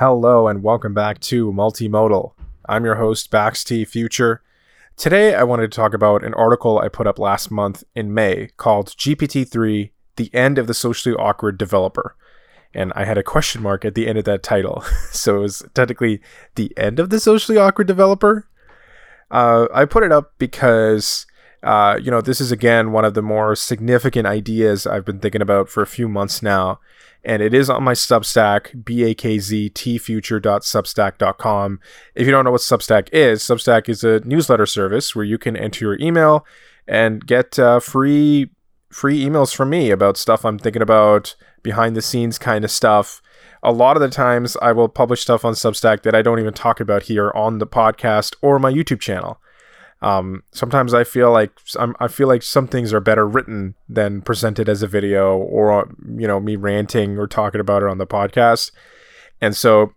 Hello and welcome back to Multimodal. I'm your host, Bakz T Future. Today I wanted to talk about an article I put up last month in May called GPT-3: The End of the Socially Awkward Developer. And I had a question mark at the end of that title. so it was technically the end of the socially awkward developer. Uh, I put it up because uh, you know, this is again one of the more significant ideas I've been thinking about for a few months now and it is on my Substack, bakztfuture.substack.com. If you don't know what Substack is, Substack is a newsletter service where you can enter your email and get uh, free free emails from me about stuff I'm thinking about, behind the scenes kind of stuff. A lot of the times, I will publish stuff on Substack that I don't even talk about here on the podcast or my YouTube channel. Um, sometimes I feel like I'm, I feel like some things are better written than presented as a video or you know me ranting or talking about it on the podcast. And so,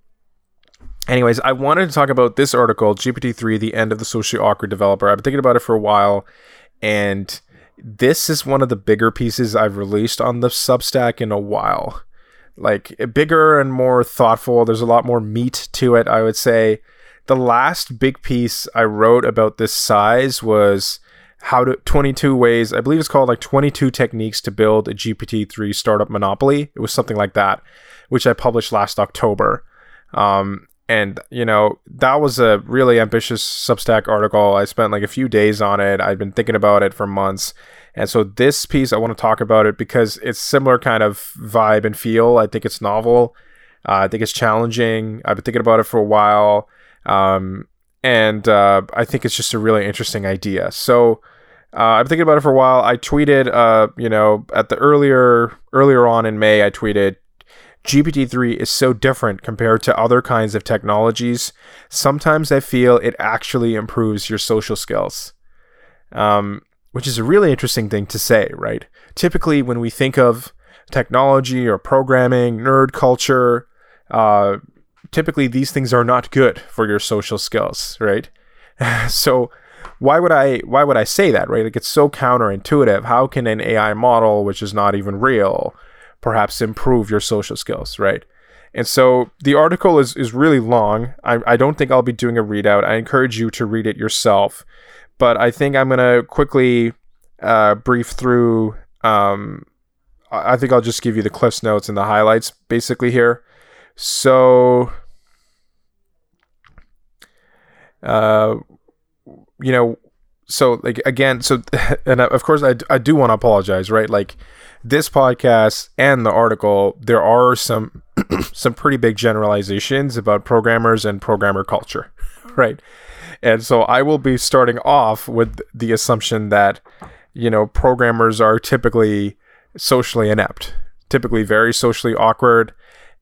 anyways, I wanted to talk about this article, GPT-3: The End of the Socially Awkward Developer. I've been thinking about it for a while, and this is one of the bigger pieces I've released on the Substack in a while. Like bigger and more thoughtful. There's a lot more meat to it, I would say the last big piece I wrote about this size was how to 22 ways, I believe it's called like 22 techniques to build a GPT-3 startup monopoly. It was something like that, which I published last October. Um, and you know that was a really ambitious substack article. I spent like a few days on it. I'd been thinking about it for months. And so this piece i want to talk about it because it's similar kind of vibe and feel. I think it's novel. Uh, i think it's challenging. I've been thinking about it for a while um, and uh, I think it's just a really interesting idea. So uh, I'm thinking about it for a while. I tweeted, uh, you know, at the earlier earlier on in May, I tweeted, GPT-3 is so different compared to other kinds of technologies. Sometimes I feel it actually improves your social skills. Um, which is a really interesting thing to say, right? Typically, when we think of technology or programming, nerd culture, uh, typically these things are not good for your social skills, right? so why would I why would I say that, right? Like it's so counterintuitive. How can an AI model which is not even real perhaps improve your social skills, right? And so the article is is really long. I, I don't think I'll be doing a readout. I encourage you to read it yourself. But I think I'm gonna quickly uh, brief through um, I think I'll just give you the cliffs notes and the highlights basically here. So uh, you know, so like again, so and of course I, I do want to apologize, right? Like this podcast and the article, there are some some pretty big generalizations about programmers and programmer culture, right? And so I will be starting off with the assumption that you know programmers are typically socially inept, typically very socially awkward,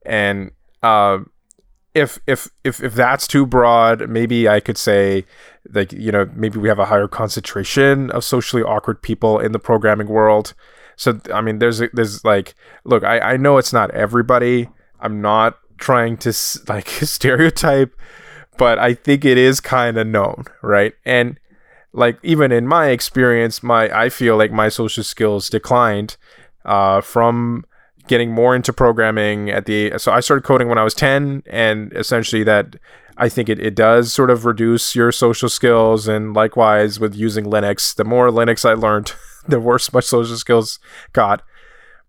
and uh, if if if if that's too broad, maybe I could say like you know maybe we have a higher concentration of socially awkward people in the programming world. So I mean, there's there's like look, I I know it's not everybody. I'm not trying to like stereotype, but I think it is kind of known, right? And like even in my experience, my I feel like my social skills declined uh, from getting more into programming at the so I started coding when I was 10 and essentially that I think it, it does sort of reduce your social skills and likewise with using Linux the more Linux I learned the worse my social skills got.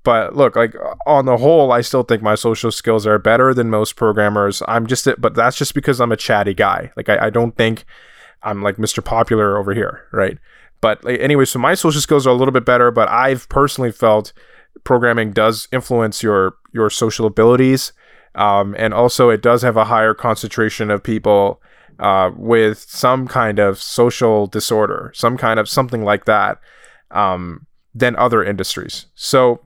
But look like on the whole I still think my social skills are better than most programmers. I'm just but that's just because I'm a chatty guy. Like I, I don't think I'm like Mr. Popular over here right? But anyway so my social skills are a little bit better but I've personally felt programming does influence your your social abilities, um, and also it does have a higher concentration of people uh, with some kind of social disorder, some kind of something like that, um, than other industries. So.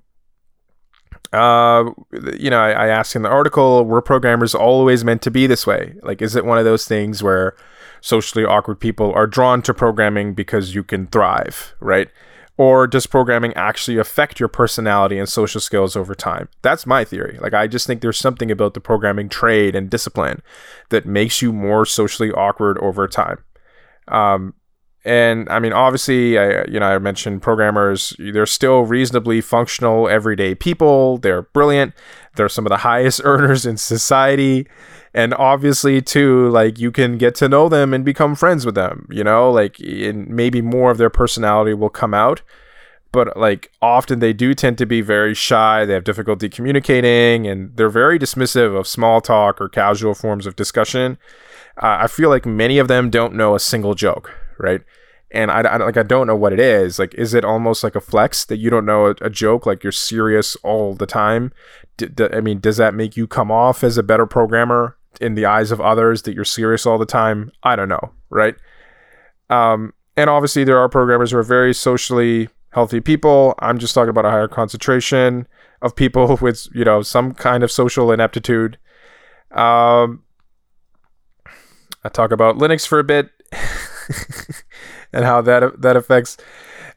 Uh, you know, I, I asked in the article, were programmers always meant to be this way? Like, is it one of those things where socially awkward people are drawn to programming because you can thrive, right? Or does programming actually affect your personality and social skills over time? That's my theory. Like, I just think there's something about the programming trade and discipline that makes you more socially awkward over time. Um, and I mean, obviously, I you know I mentioned programmers. They're still reasonably functional, everyday people. They're brilliant. They're some of the highest earners in society, and obviously, too, like you can get to know them and become friends with them. You know, like and maybe more of their personality will come out. But like often they do tend to be very shy. They have difficulty communicating, and they're very dismissive of small talk or casual forms of discussion. Uh, I feel like many of them don't know a single joke, right? and I, I, like I don't know what it is. Like, is it almost like a flex that you don't know a, a joke? Like you're serious all the time. D- d- I mean, does that make you come off as a better programmer in the eyes of others that you're serious all the time? I don't know, right? Um, and obviously there are programmers who are very socially healthy people. I'm just talking about a higher concentration of people with you know some kind of social ineptitude. Um, I talk about Linux for a bit. and how that that affects.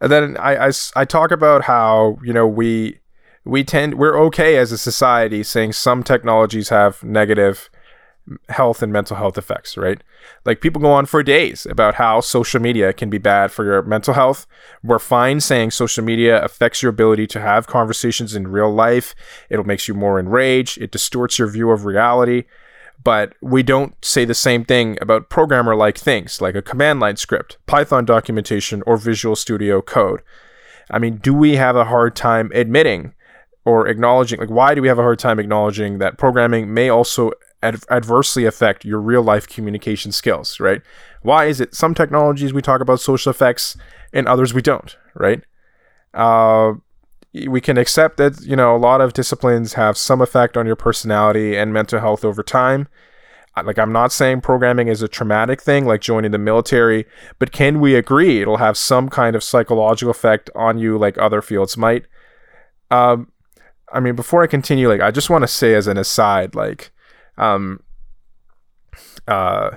And then I, I, I talk about how you know we we tend we're okay as a society saying some technologies have negative health and mental health effects, right? Like people go on for days about how social media can be bad for your mental health. We're fine saying social media affects your ability to have conversations in real life. It makes you more enraged. It distorts your view of reality but we don't say the same thing about programmer like things like a command line script, Python documentation, or Visual Studio code. I mean, do we have a hard time admitting or acknowledging, like, why do we have a hard time acknowledging that programming may also ad- adversely affect your real life communication skills, right? Why is it some technologies we talk about social effects and others we don't, right? Uh, we can accept that you know a lot of disciplines have some effect on your personality and mental health over time. Like i'm not saying programming is a traumatic thing like joining the military but can we agree it'll have some kind of psychological effect on you like other fields might? Um i mean before i continue like i just want to say as an aside like um uh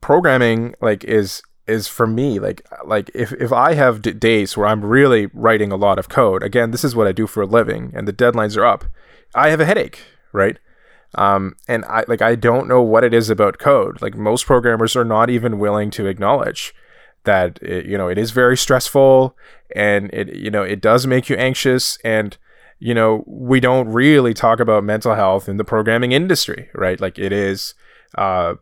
programming like is is for me like like if, if i have d- days where i'm really writing a lot of code again this is what i do for a living and the deadlines are up i have a headache right? Um, and i like i don't know what it is about code. Like most programmers are not even willing to acknowledge that it, you know it is very stressful and it you know it does make you anxious and you know we don't really talk about mental health in the programming industry right? Like it is uh,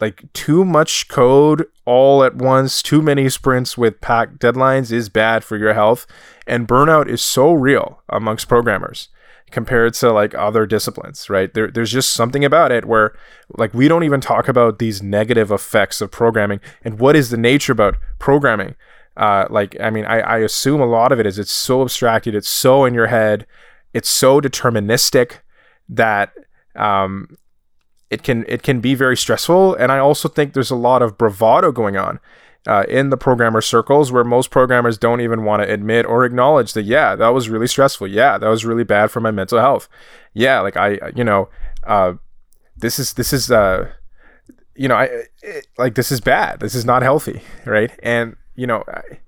like too much code all at once, too many sprints with packed deadlines is bad for your health. And burnout is so real amongst programmers compared to like other disciplines, right? There, there's just something about it where like we don't even talk about these negative effects of programming and what is the nature about programming. Uh, like, I mean, I, I assume a lot of it is it's so abstracted, it's so in your head, it's so deterministic that um, it can it can be very stressful. And i also think there's a lot of bravado going on uh, in the programmer circles where most programmers don't even want to admit or acknowledge that yeah that was really stressful. Yeah that was really bad for my mental health. Yeah like i you know uh, this is this is uh you know i it, like this is bad. This is not healthy right? And you know I,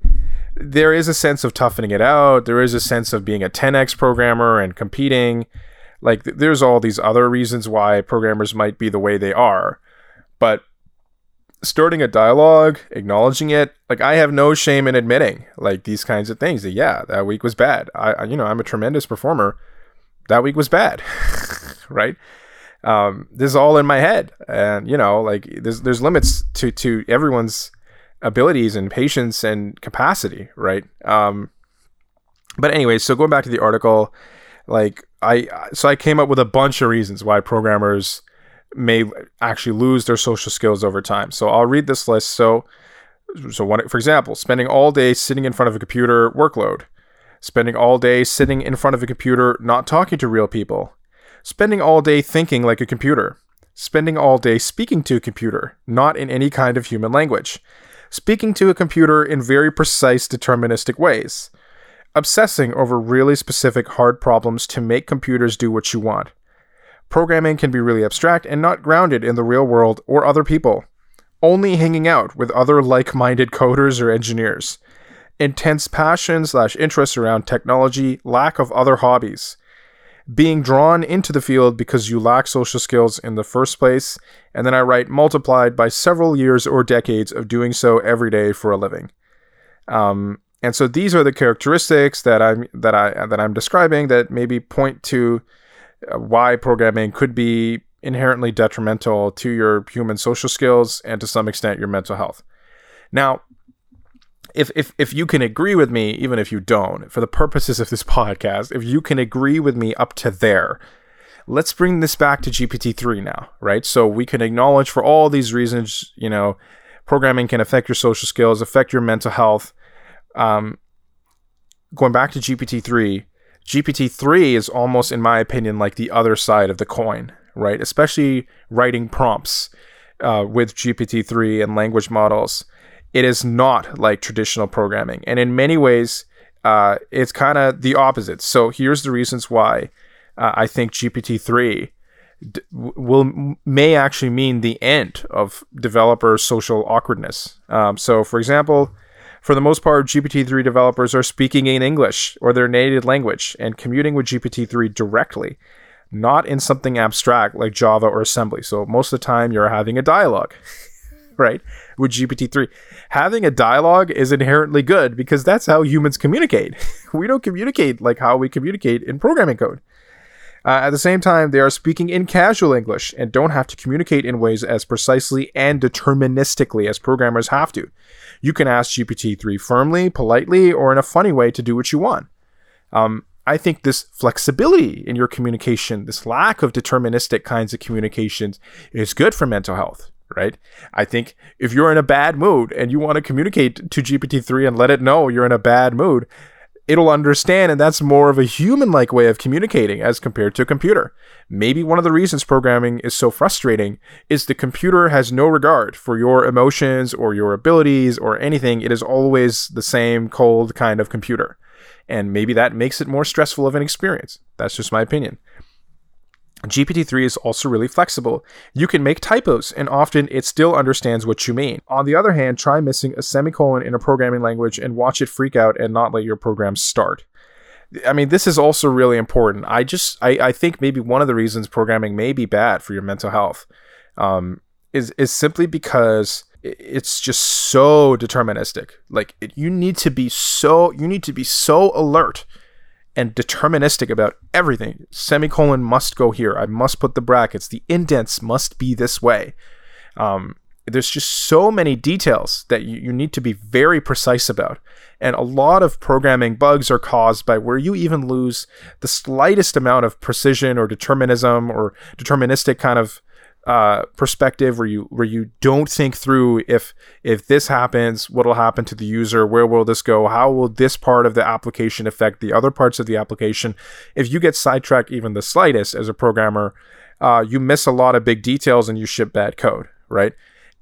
there is a sense of toughening it out. There is a sense of being a 10x programmer and competing like th- there's all these other reasons why programmers might be the way they are. But starting a dialogue, acknowledging it, like I have no shame in admitting like these kinds of things. That yeah, that week was bad. I you know, I'm a tremendous performer. That week was bad. right? Um, this is all in my head. And you know, like there's there's limits to to everyone's abilities and patience and capacity, right? Um, but anyway, so going back to the article, like I so I came up with a bunch of reasons why programmers may actually lose their social skills over time. So I'll read this list. So so one for example, spending all day sitting in front of a computer workload, spending all day sitting in front of a computer not talking to real people, spending all day thinking like a computer, spending all day speaking to a computer, not in any kind of human language, speaking to a computer in very precise deterministic ways obsessing over really specific hard problems to make computers do what you want. Programming can be really abstract and not grounded in the real world or other people. Only hanging out with other like minded coders or engineers. Intense passion slash interest around technology, lack of other hobbies. being drawn into the field because you lack social skills in the first place. And then I write multiplied by several years or decades of doing so every day for a living. Um, and so these are the characteristics that I'm that I that I'm describing that maybe point to uh, why programming could be inherently detrimental to your human social skills and to some extent your mental health. Now, if if if you can agree with me, even if you don't, for the purposes of this podcast, if you can agree with me up to there, let's bring this back to GPT-3 now, right? So we can acknowledge for all these reasons, you know, programming can affect your social skills, affect your mental health. Um, going back to GPT-3, GPT-3 is almost, in my opinion, like the other side of the coin, right? Especially writing prompts uh, with GPT-3 and language models it is not like traditional programming. And in many ways, uh, it's kind of the opposite. So here's the reasons why uh, I think GPT-3 d- will may actually mean the end of developer social awkwardness. Um, so, for example, for the most part, GPT-3 developers are speaking in English or their native language and commuting with GPT-3 directly, not in something abstract like Java or assembly. So most of the time, you're having a dialogue. right? With GPT-3. Having a dialogue is inherently good because that's how humans communicate. we don't communicate like how we communicate in programming code. Uh, at the same time, they are speaking in casual English and don't have to communicate in ways as precisely and deterministically as programmers have to. You can ask GPT-3 firmly, politely, or in a funny way to do what you want. Um, I think this flexibility in your communication, this lack of deterministic kinds of communications, is good for mental health right? I think if you're in a bad mood and you want to communicate to GPT-3 and let it know you're in a bad mood, it'll understand and that's more of a human-like way of communicating as compared to a computer. Maybe one of the reasons programming is so frustrating is the computer has no regard for your emotions or your abilities or anything. It is always the same cold kind of computer. And maybe that makes it more stressful of an experience. That's just my opinion. GPT-3 is also really flexible. You can make typos, and often it still understands what you mean. On the other hand, try missing a semicolon in a programming language and watch it freak out and not let your program start. I mean, this is also really important. I just, I, I think maybe one of the reasons programming may be bad for your mental health um, is is simply because it's just so deterministic. Like it, you need to be so, you need to be so alert and deterministic about everything. Semicolon must go here. I must put the brackets. The indents must be this way. Um, there's just so many details that you, you need to be very precise about. And a lot of programming bugs are caused by where you even lose the slightest amount of precision or determinism or deterministic kind of uh, perspective where you where you don't think through if if this happens, what will happen to the user, where will this go, how will this part of the application affect the other parts of the application. If you get sidetracked even the slightest as a programmer, uh, you miss a lot of big details and you ship bad code, right?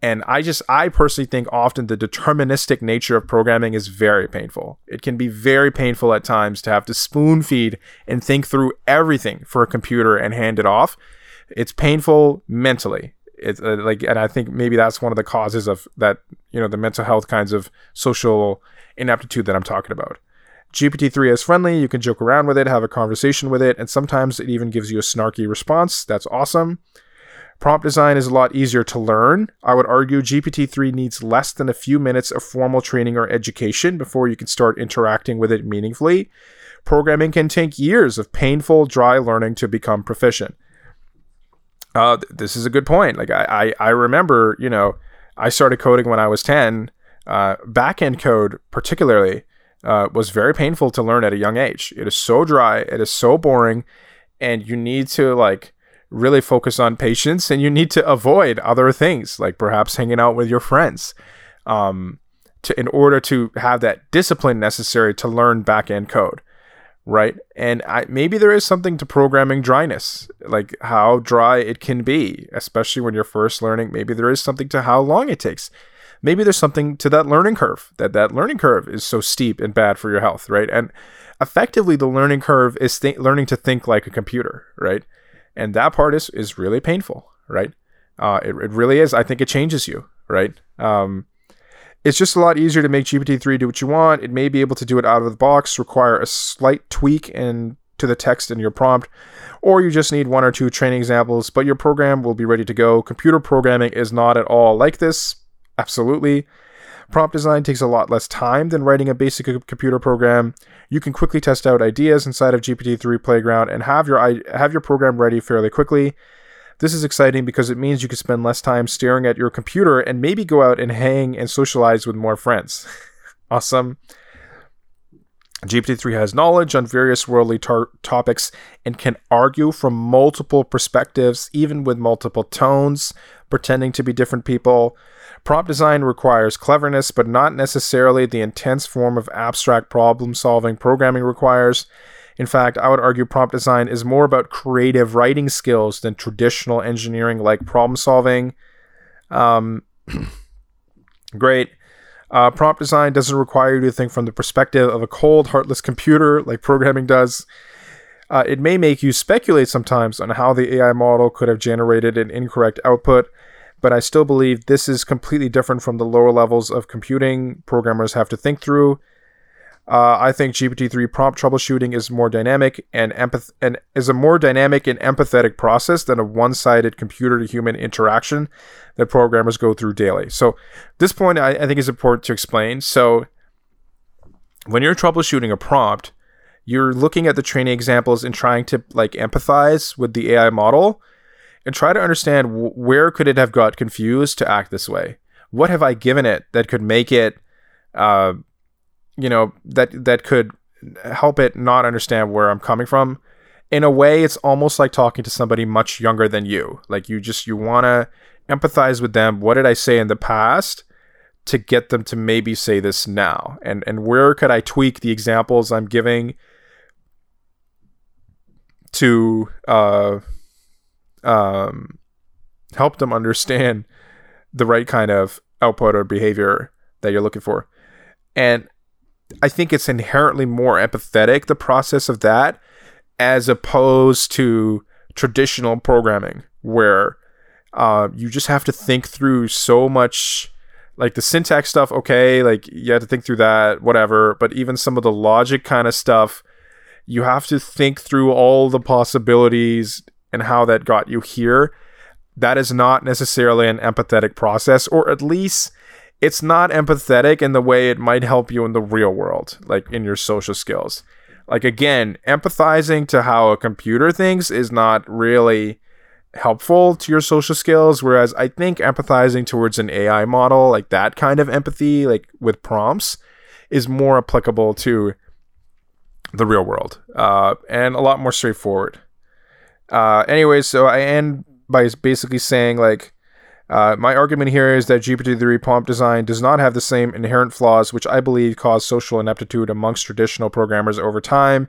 And I just, I personally think often the deterministic nature of programming is very painful. It can be very painful at times to have to spoon feed and think through everything for a computer and hand it off it's painful mentally. It's uh, like, and I think maybe that's one of the causes of that, you know, the mental health kinds of social inaptitude that I'm talking about. GPT-3 is friendly. You can joke around with it, have a conversation with it, and sometimes it even gives you a snarky response. That's awesome. Prompt design is a lot easier to learn. I would argue GPT-3 needs less than a few minutes of formal training or education before you can start interacting with it meaningfully. Programming can take years of painful, dry learning to become proficient. Uh, this is a good point. Like I, I, I remember, you know, I started coding when I was 10. Uh, backend code, particularly, uh, was very painful to learn at a young age. It is so dry, it is so boring, and you need to like really focus on patience and you need to avoid other things, like perhaps hanging out with your friends. Um, to, in order to have that discipline necessary to learn backend code right? And I, maybe there is something to programming dryness, like how dry it can be, especially when you're first learning. Maybe there is something to how long it takes. Maybe there's something to that learning curve, that that learning curve is so steep and bad for your health, right? And effectively, the learning curve is th- learning to think like a computer, right? And that part is, is really painful, right? Uh, it, it really is. I think it changes you, right? Um, it's just a lot easier to make GPT-3 do what you want. It may be able to do it out of the box, require a slight tweak and to the text in your prompt, or you just need one or two training examples, but your program will be ready to go. Computer programming is not at all like this. Absolutely. Prompt design takes a lot less time than writing a basic computer program. You can quickly test out ideas inside of GPT-3 Playground and have your have your program ready fairly quickly. This is exciting because it means you can spend less time staring at your computer and maybe go out and hang and socialize with more friends. awesome. GPT-3 has knowledge on various worldly tar- topics and can argue from multiple perspectives, even with multiple tones, pretending to be different people. Prompt design requires cleverness, but not necessarily the intense form of abstract problem solving programming requires. In fact, I would argue prompt design is more about creative writing skills than traditional engineering like problem solving. Um, great. Uh, prompt design doesn't require you to think from the perspective of a cold, heartless computer like programming does. Uh, it may make you speculate sometimes on how the AI model could have generated an incorrect output, but I still believe this is completely different from the lower levels of computing programmers have to think through. Uh, I think GPT-3 prompt troubleshooting is more dynamic and empath- and is a more dynamic and empathetic process than a one-sided computer-to-human interaction that programmers go through daily. So, this point I, I think is important to explain. So, when you're troubleshooting a prompt, you're looking at the training examples and trying to like empathize with the AI model and try to understand w- where could it have got confused to act this way. What have I given it that could make it uh, you know that that could help it not understand where I'm coming from. In a way, it's almost like talking to somebody much younger than you. Like you just you want to empathize with them. What did I say in the past to get them to maybe say this now? And and where could I tweak the examples I'm giving to uh, um, help them understand the right kind of output or behavior that you're looking for? And I think it's inherently more empathetic, the process of that, as opposed to traditional programming where uh, you just have to think through so much like the syntax stuff okay like you have to think through that whatever but even some of the logic kind of stuff you have to think through all the possibilities and how that got you here. That is not necessarily an empathetic process or at least it's not empathetic in the way it might help you in the real world, like in your social skills. Like again, empathizing to how a computer thinks is not really helpful to your social skills whereas I think empathizing towards an AI model, like that kind of empathy like with prompts is more applicable to the real world uh, and a lot more straightforward. Uh, anyways, so I end by basically saying like uh, my argument here is that GPT-3 prompt design does not have the same inherent flaws, which I believe cause social ineptitude amongst traditional programmers over time.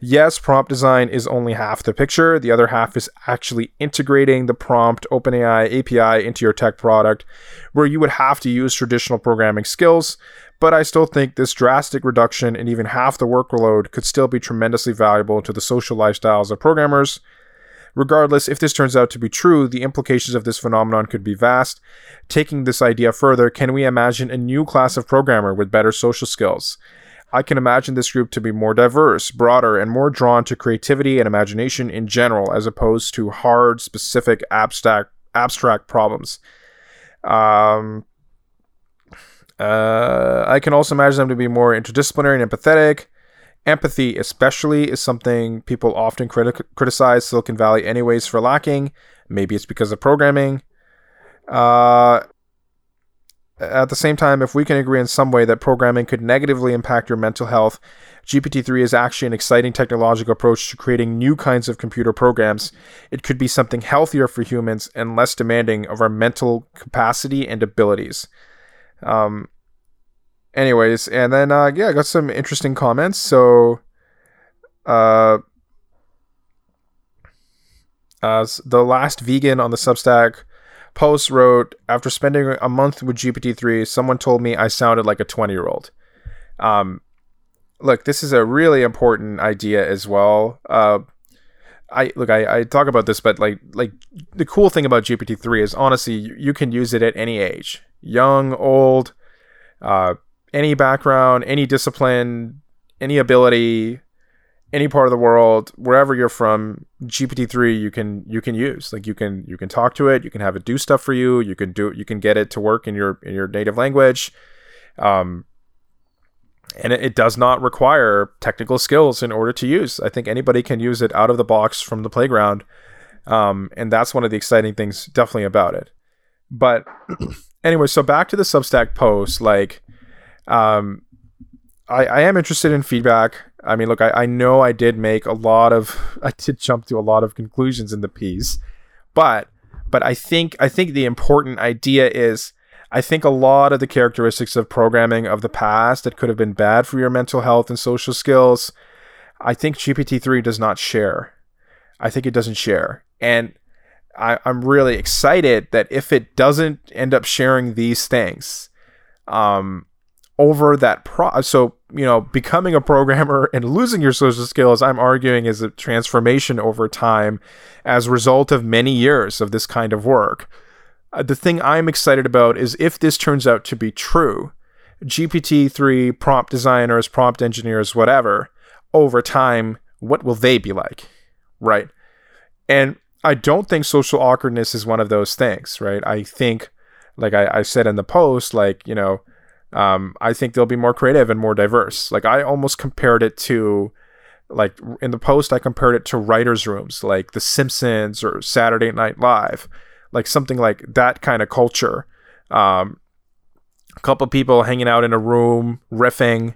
Yes, prompt design is only half the picture. The other half is actually integrating the prompt OpenAI API into your tech product, where you would have to use traditional programming skills. But I still think this drastic reduction in even half the workload could still be tremendously valuable to the social lifestyles of programmers. Regardless, if this turns out to be true, the implications of this phenomenon could be vast. Taking this idea further, can we imagine a new class of programmer with better social skills? I can imagine this group to be more diverse, broader, and more drawn to creativity and imagination in general, as opposed to hard, specific, abstract, abstract problems. Um, uh, I can also imagine them to be more interdisciplinary and empathetic, Empathy, especially, is something people often criti- criticize Silicon Valley, anyways, for lacking. Maybe it's because of programming. Uh, at the same time, if we can agree in some way that programming could negatively impact your mental health, GPT 3 is actually an exciting technological approach to creating new kinds of computer programs. It could be something healthier for humans and less demanding of our mental capacity and abilities. Um, anyways, and then uh, yeah, I got some interesting comments. So, uh, uh, the last vegan on the Substack post wrote, after spending a month with GPT-3, someone told me I sounded like a 20-year-old. Um, look, this is a really important idea as well. Uh, I look, I, I talk about this, but like, like the cool thing about GPT-3 is honestly, you, you can use it at any age, young, old, uh, any background, any discipline, any ability, any part of the world, wherever you're from, GPT-3 you can you can use. Like you can you can talk to it, you can have it do stuff for you, you can do you can get it to work in your in your native language. Um, and it, does not require technical skills in order to use. I think anybody can use it out of the box from the playground. Um, and that's one of the exciting things definitely about it. But anyway, so back to the Substack post, like um, I, I am interested in feedback. I mean, look, I, I know I did make a lot of, I did jump to a lot of conclusions in the piece, but, but I think, I think the important idea is, I think a lot of the characteristics of programming of the past that could have been bad for your mental health and social skills, I think GPT-3 does not share. I think it doesn't share. And I, am really excited that if it doesn't end up sharing these things, um, over that pro so you know becoming a programmer and losing your social skills i'm arguing is a transformation over time as a result of many years of this kind of work. Uh, the thing i'm excited about is if this turns out to be true gpt-3 prompt designers prompt engineers whatever over time what will they be like right? And i don't think social awkwardness is one of those things right? I think like I, I said in the post like you know um, I think they'll be more creative and more diverse. Like I almost compared it to like in the post I compared it to writers' rooms like The Simpsons or Saturday Night Live, like something like that kind of culture. Um, a couple people hanging out in a room, riffing,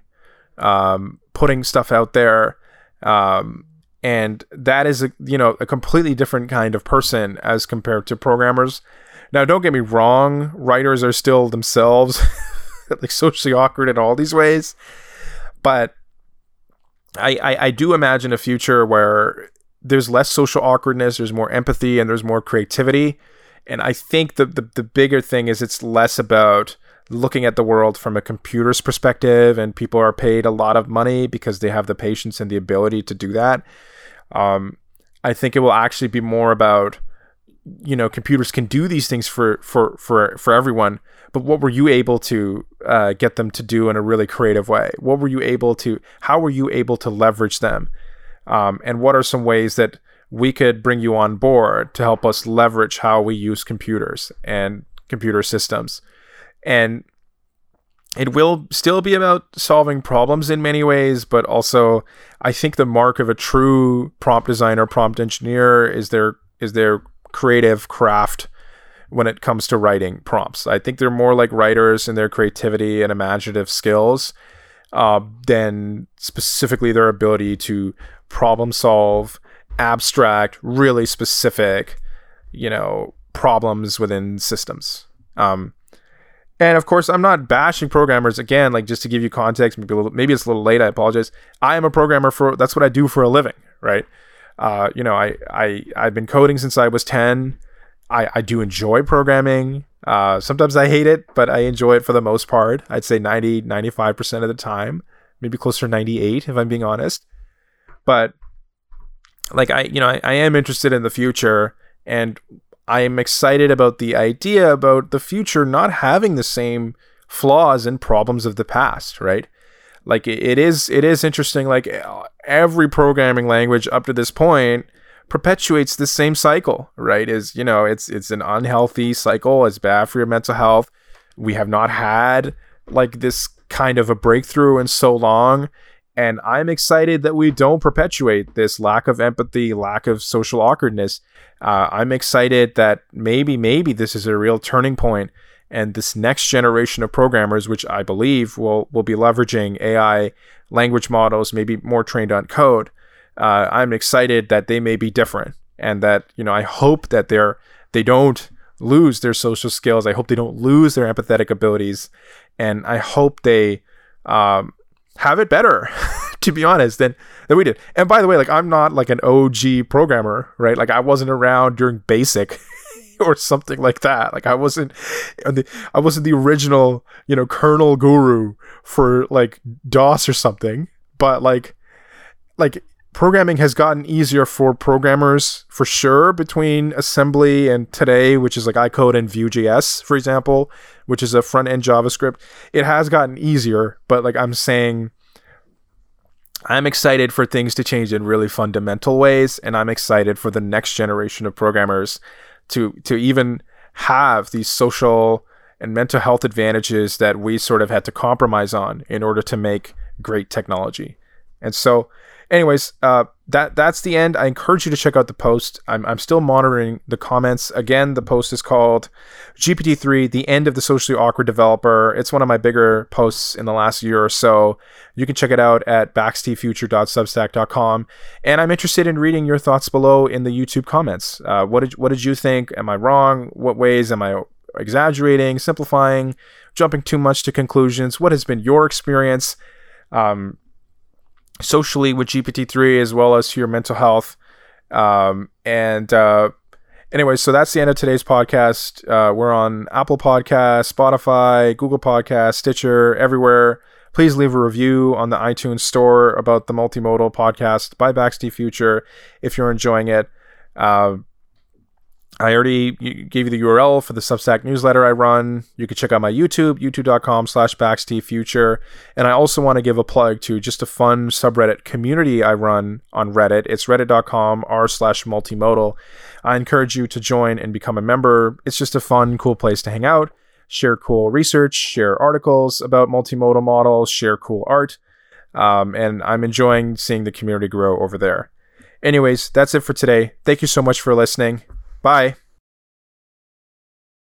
um, putting stuff out there. Um, and that is a you know a completely different kind of person as compared to programmers. Now, don't get me wrong; writers are still themselves like socially awkward in all these ways. But I, I, I do imagine a future where there's less social awkwardness, there's more empathy, and there's more creativity. And I think the, the, the bigger thing is it's less about looking at the world from a computer's perspective, and people are paid a lot of money because they have the patience and the ability to do that. Um, I think it will actually be more about you know computers can do these things for for for for everyone but what were you able to uh, get them to do in a really creative way? What were you able to how were you able to leverage them? Um, and what are some ways that we could bring you on board to help us leverage how we use computers and computer systems? And it will still be about solving problems in many ways, but also I think the mark of a true prompt designer, prompt engineer is their is their creative craft when it comes to writing prompts. I think they're more like writers in their creativity and imaginative skills uh, than specifically their ability to problem solve abstract, really specific, you know, problems within systems. Um, and of course, I'm not bashing programmers again. Like just to give you context, maybe little, maybe it's a little late. I apologize. I am a programmer for that's what I do for a living, right? Uh, you know, I, I, I've been coding since I was 10. I, I do enjoy programming. Uh, sometimes I hate it, but I enjoy it for the most part. I'd say 90, 95% of the time, maybe closer to 98 if I'm being honest. But like I, you know, I, I am interested in the future and I am excited about the idea about the future not having the same flaws and problems of the past, right? like it is it is interesting like every programming language up to this point perpetuates the same cycle right is you know it's it's an unhealthy cycle it's bad for your mental health we have not had like this kind of a breakthrough in so long and i'm excited that we don't perpetuate this lack of empathy lack of social awkwardness uh, i'm excited that maybe maybe this is a real turning point and this next generation of programmers, which I believe will will be leveraging AI language models, maybe more trained on code. Uh, I'm excited that they may be different, and that you know I hope that they're they don't lose their social skills. I hope they don't lose their empathetic abilities, and I hope they um, have it better. to be honest, than than we did. And by the way, like I'm not like an OG programmer, right? Like I wasn't around during BASIC. or something like that. Like I wasn't I wasn't the original, you know, kernel guru for like DOS or something, but like like programming has gotten easier for programmers for sure between assembly and today which is like icode and vue.js for example which is a front end javascript it has gotten easier but like i'm saying I'm excited for things to change in really fundamental ways, and I'm excited for the next generation of programmers to to even have these social and mental health advantages that we sort of had to compromise on in order to make great technology. And so anyways, uh, that that's the end. I encourage you to check out the post. I'm, I'm still monitoring the comments. Again, the post is called GPT-3: The End of the Socially Awkward Developer. It's one of my bigger posts in the last year or so. You can check it out at bakztfuture.substack.com. And I'm interested in reading your thoughts below in the YouTube comments. Uh, what did what did you think? Am I wrong? What ways am I exaggerating, simplifying, jumping too much to conclusions? What has been your experience? Um, socially with GPT-3 as well as to your mental health. Um, and uh, anyway, so that's the end of today's podcast. Uh, we're on Apple Podcast, Spotify, Google Podcast, Stitcher, everywhere. Please leave a review on the iTunes store about the multimodal podcast by Bakz T Future if you're enjoying it. Uh, I already gave you the URL for the Substack newsletter I run. You can check out my YouTube, youtube.com slash Future. And I also want to give a plug to just a fun subreddit community I run on Reddit. It's reddit.com r slash multimodal. I encourage you to join and become a member. It's just a fun, cool place to hang out, share cool research, share articles about multimodal models, share cool art. Um, and I'm enjoying seeing the community grow over there. Anyways, that's it for today. Thank you so much for listening. Bye.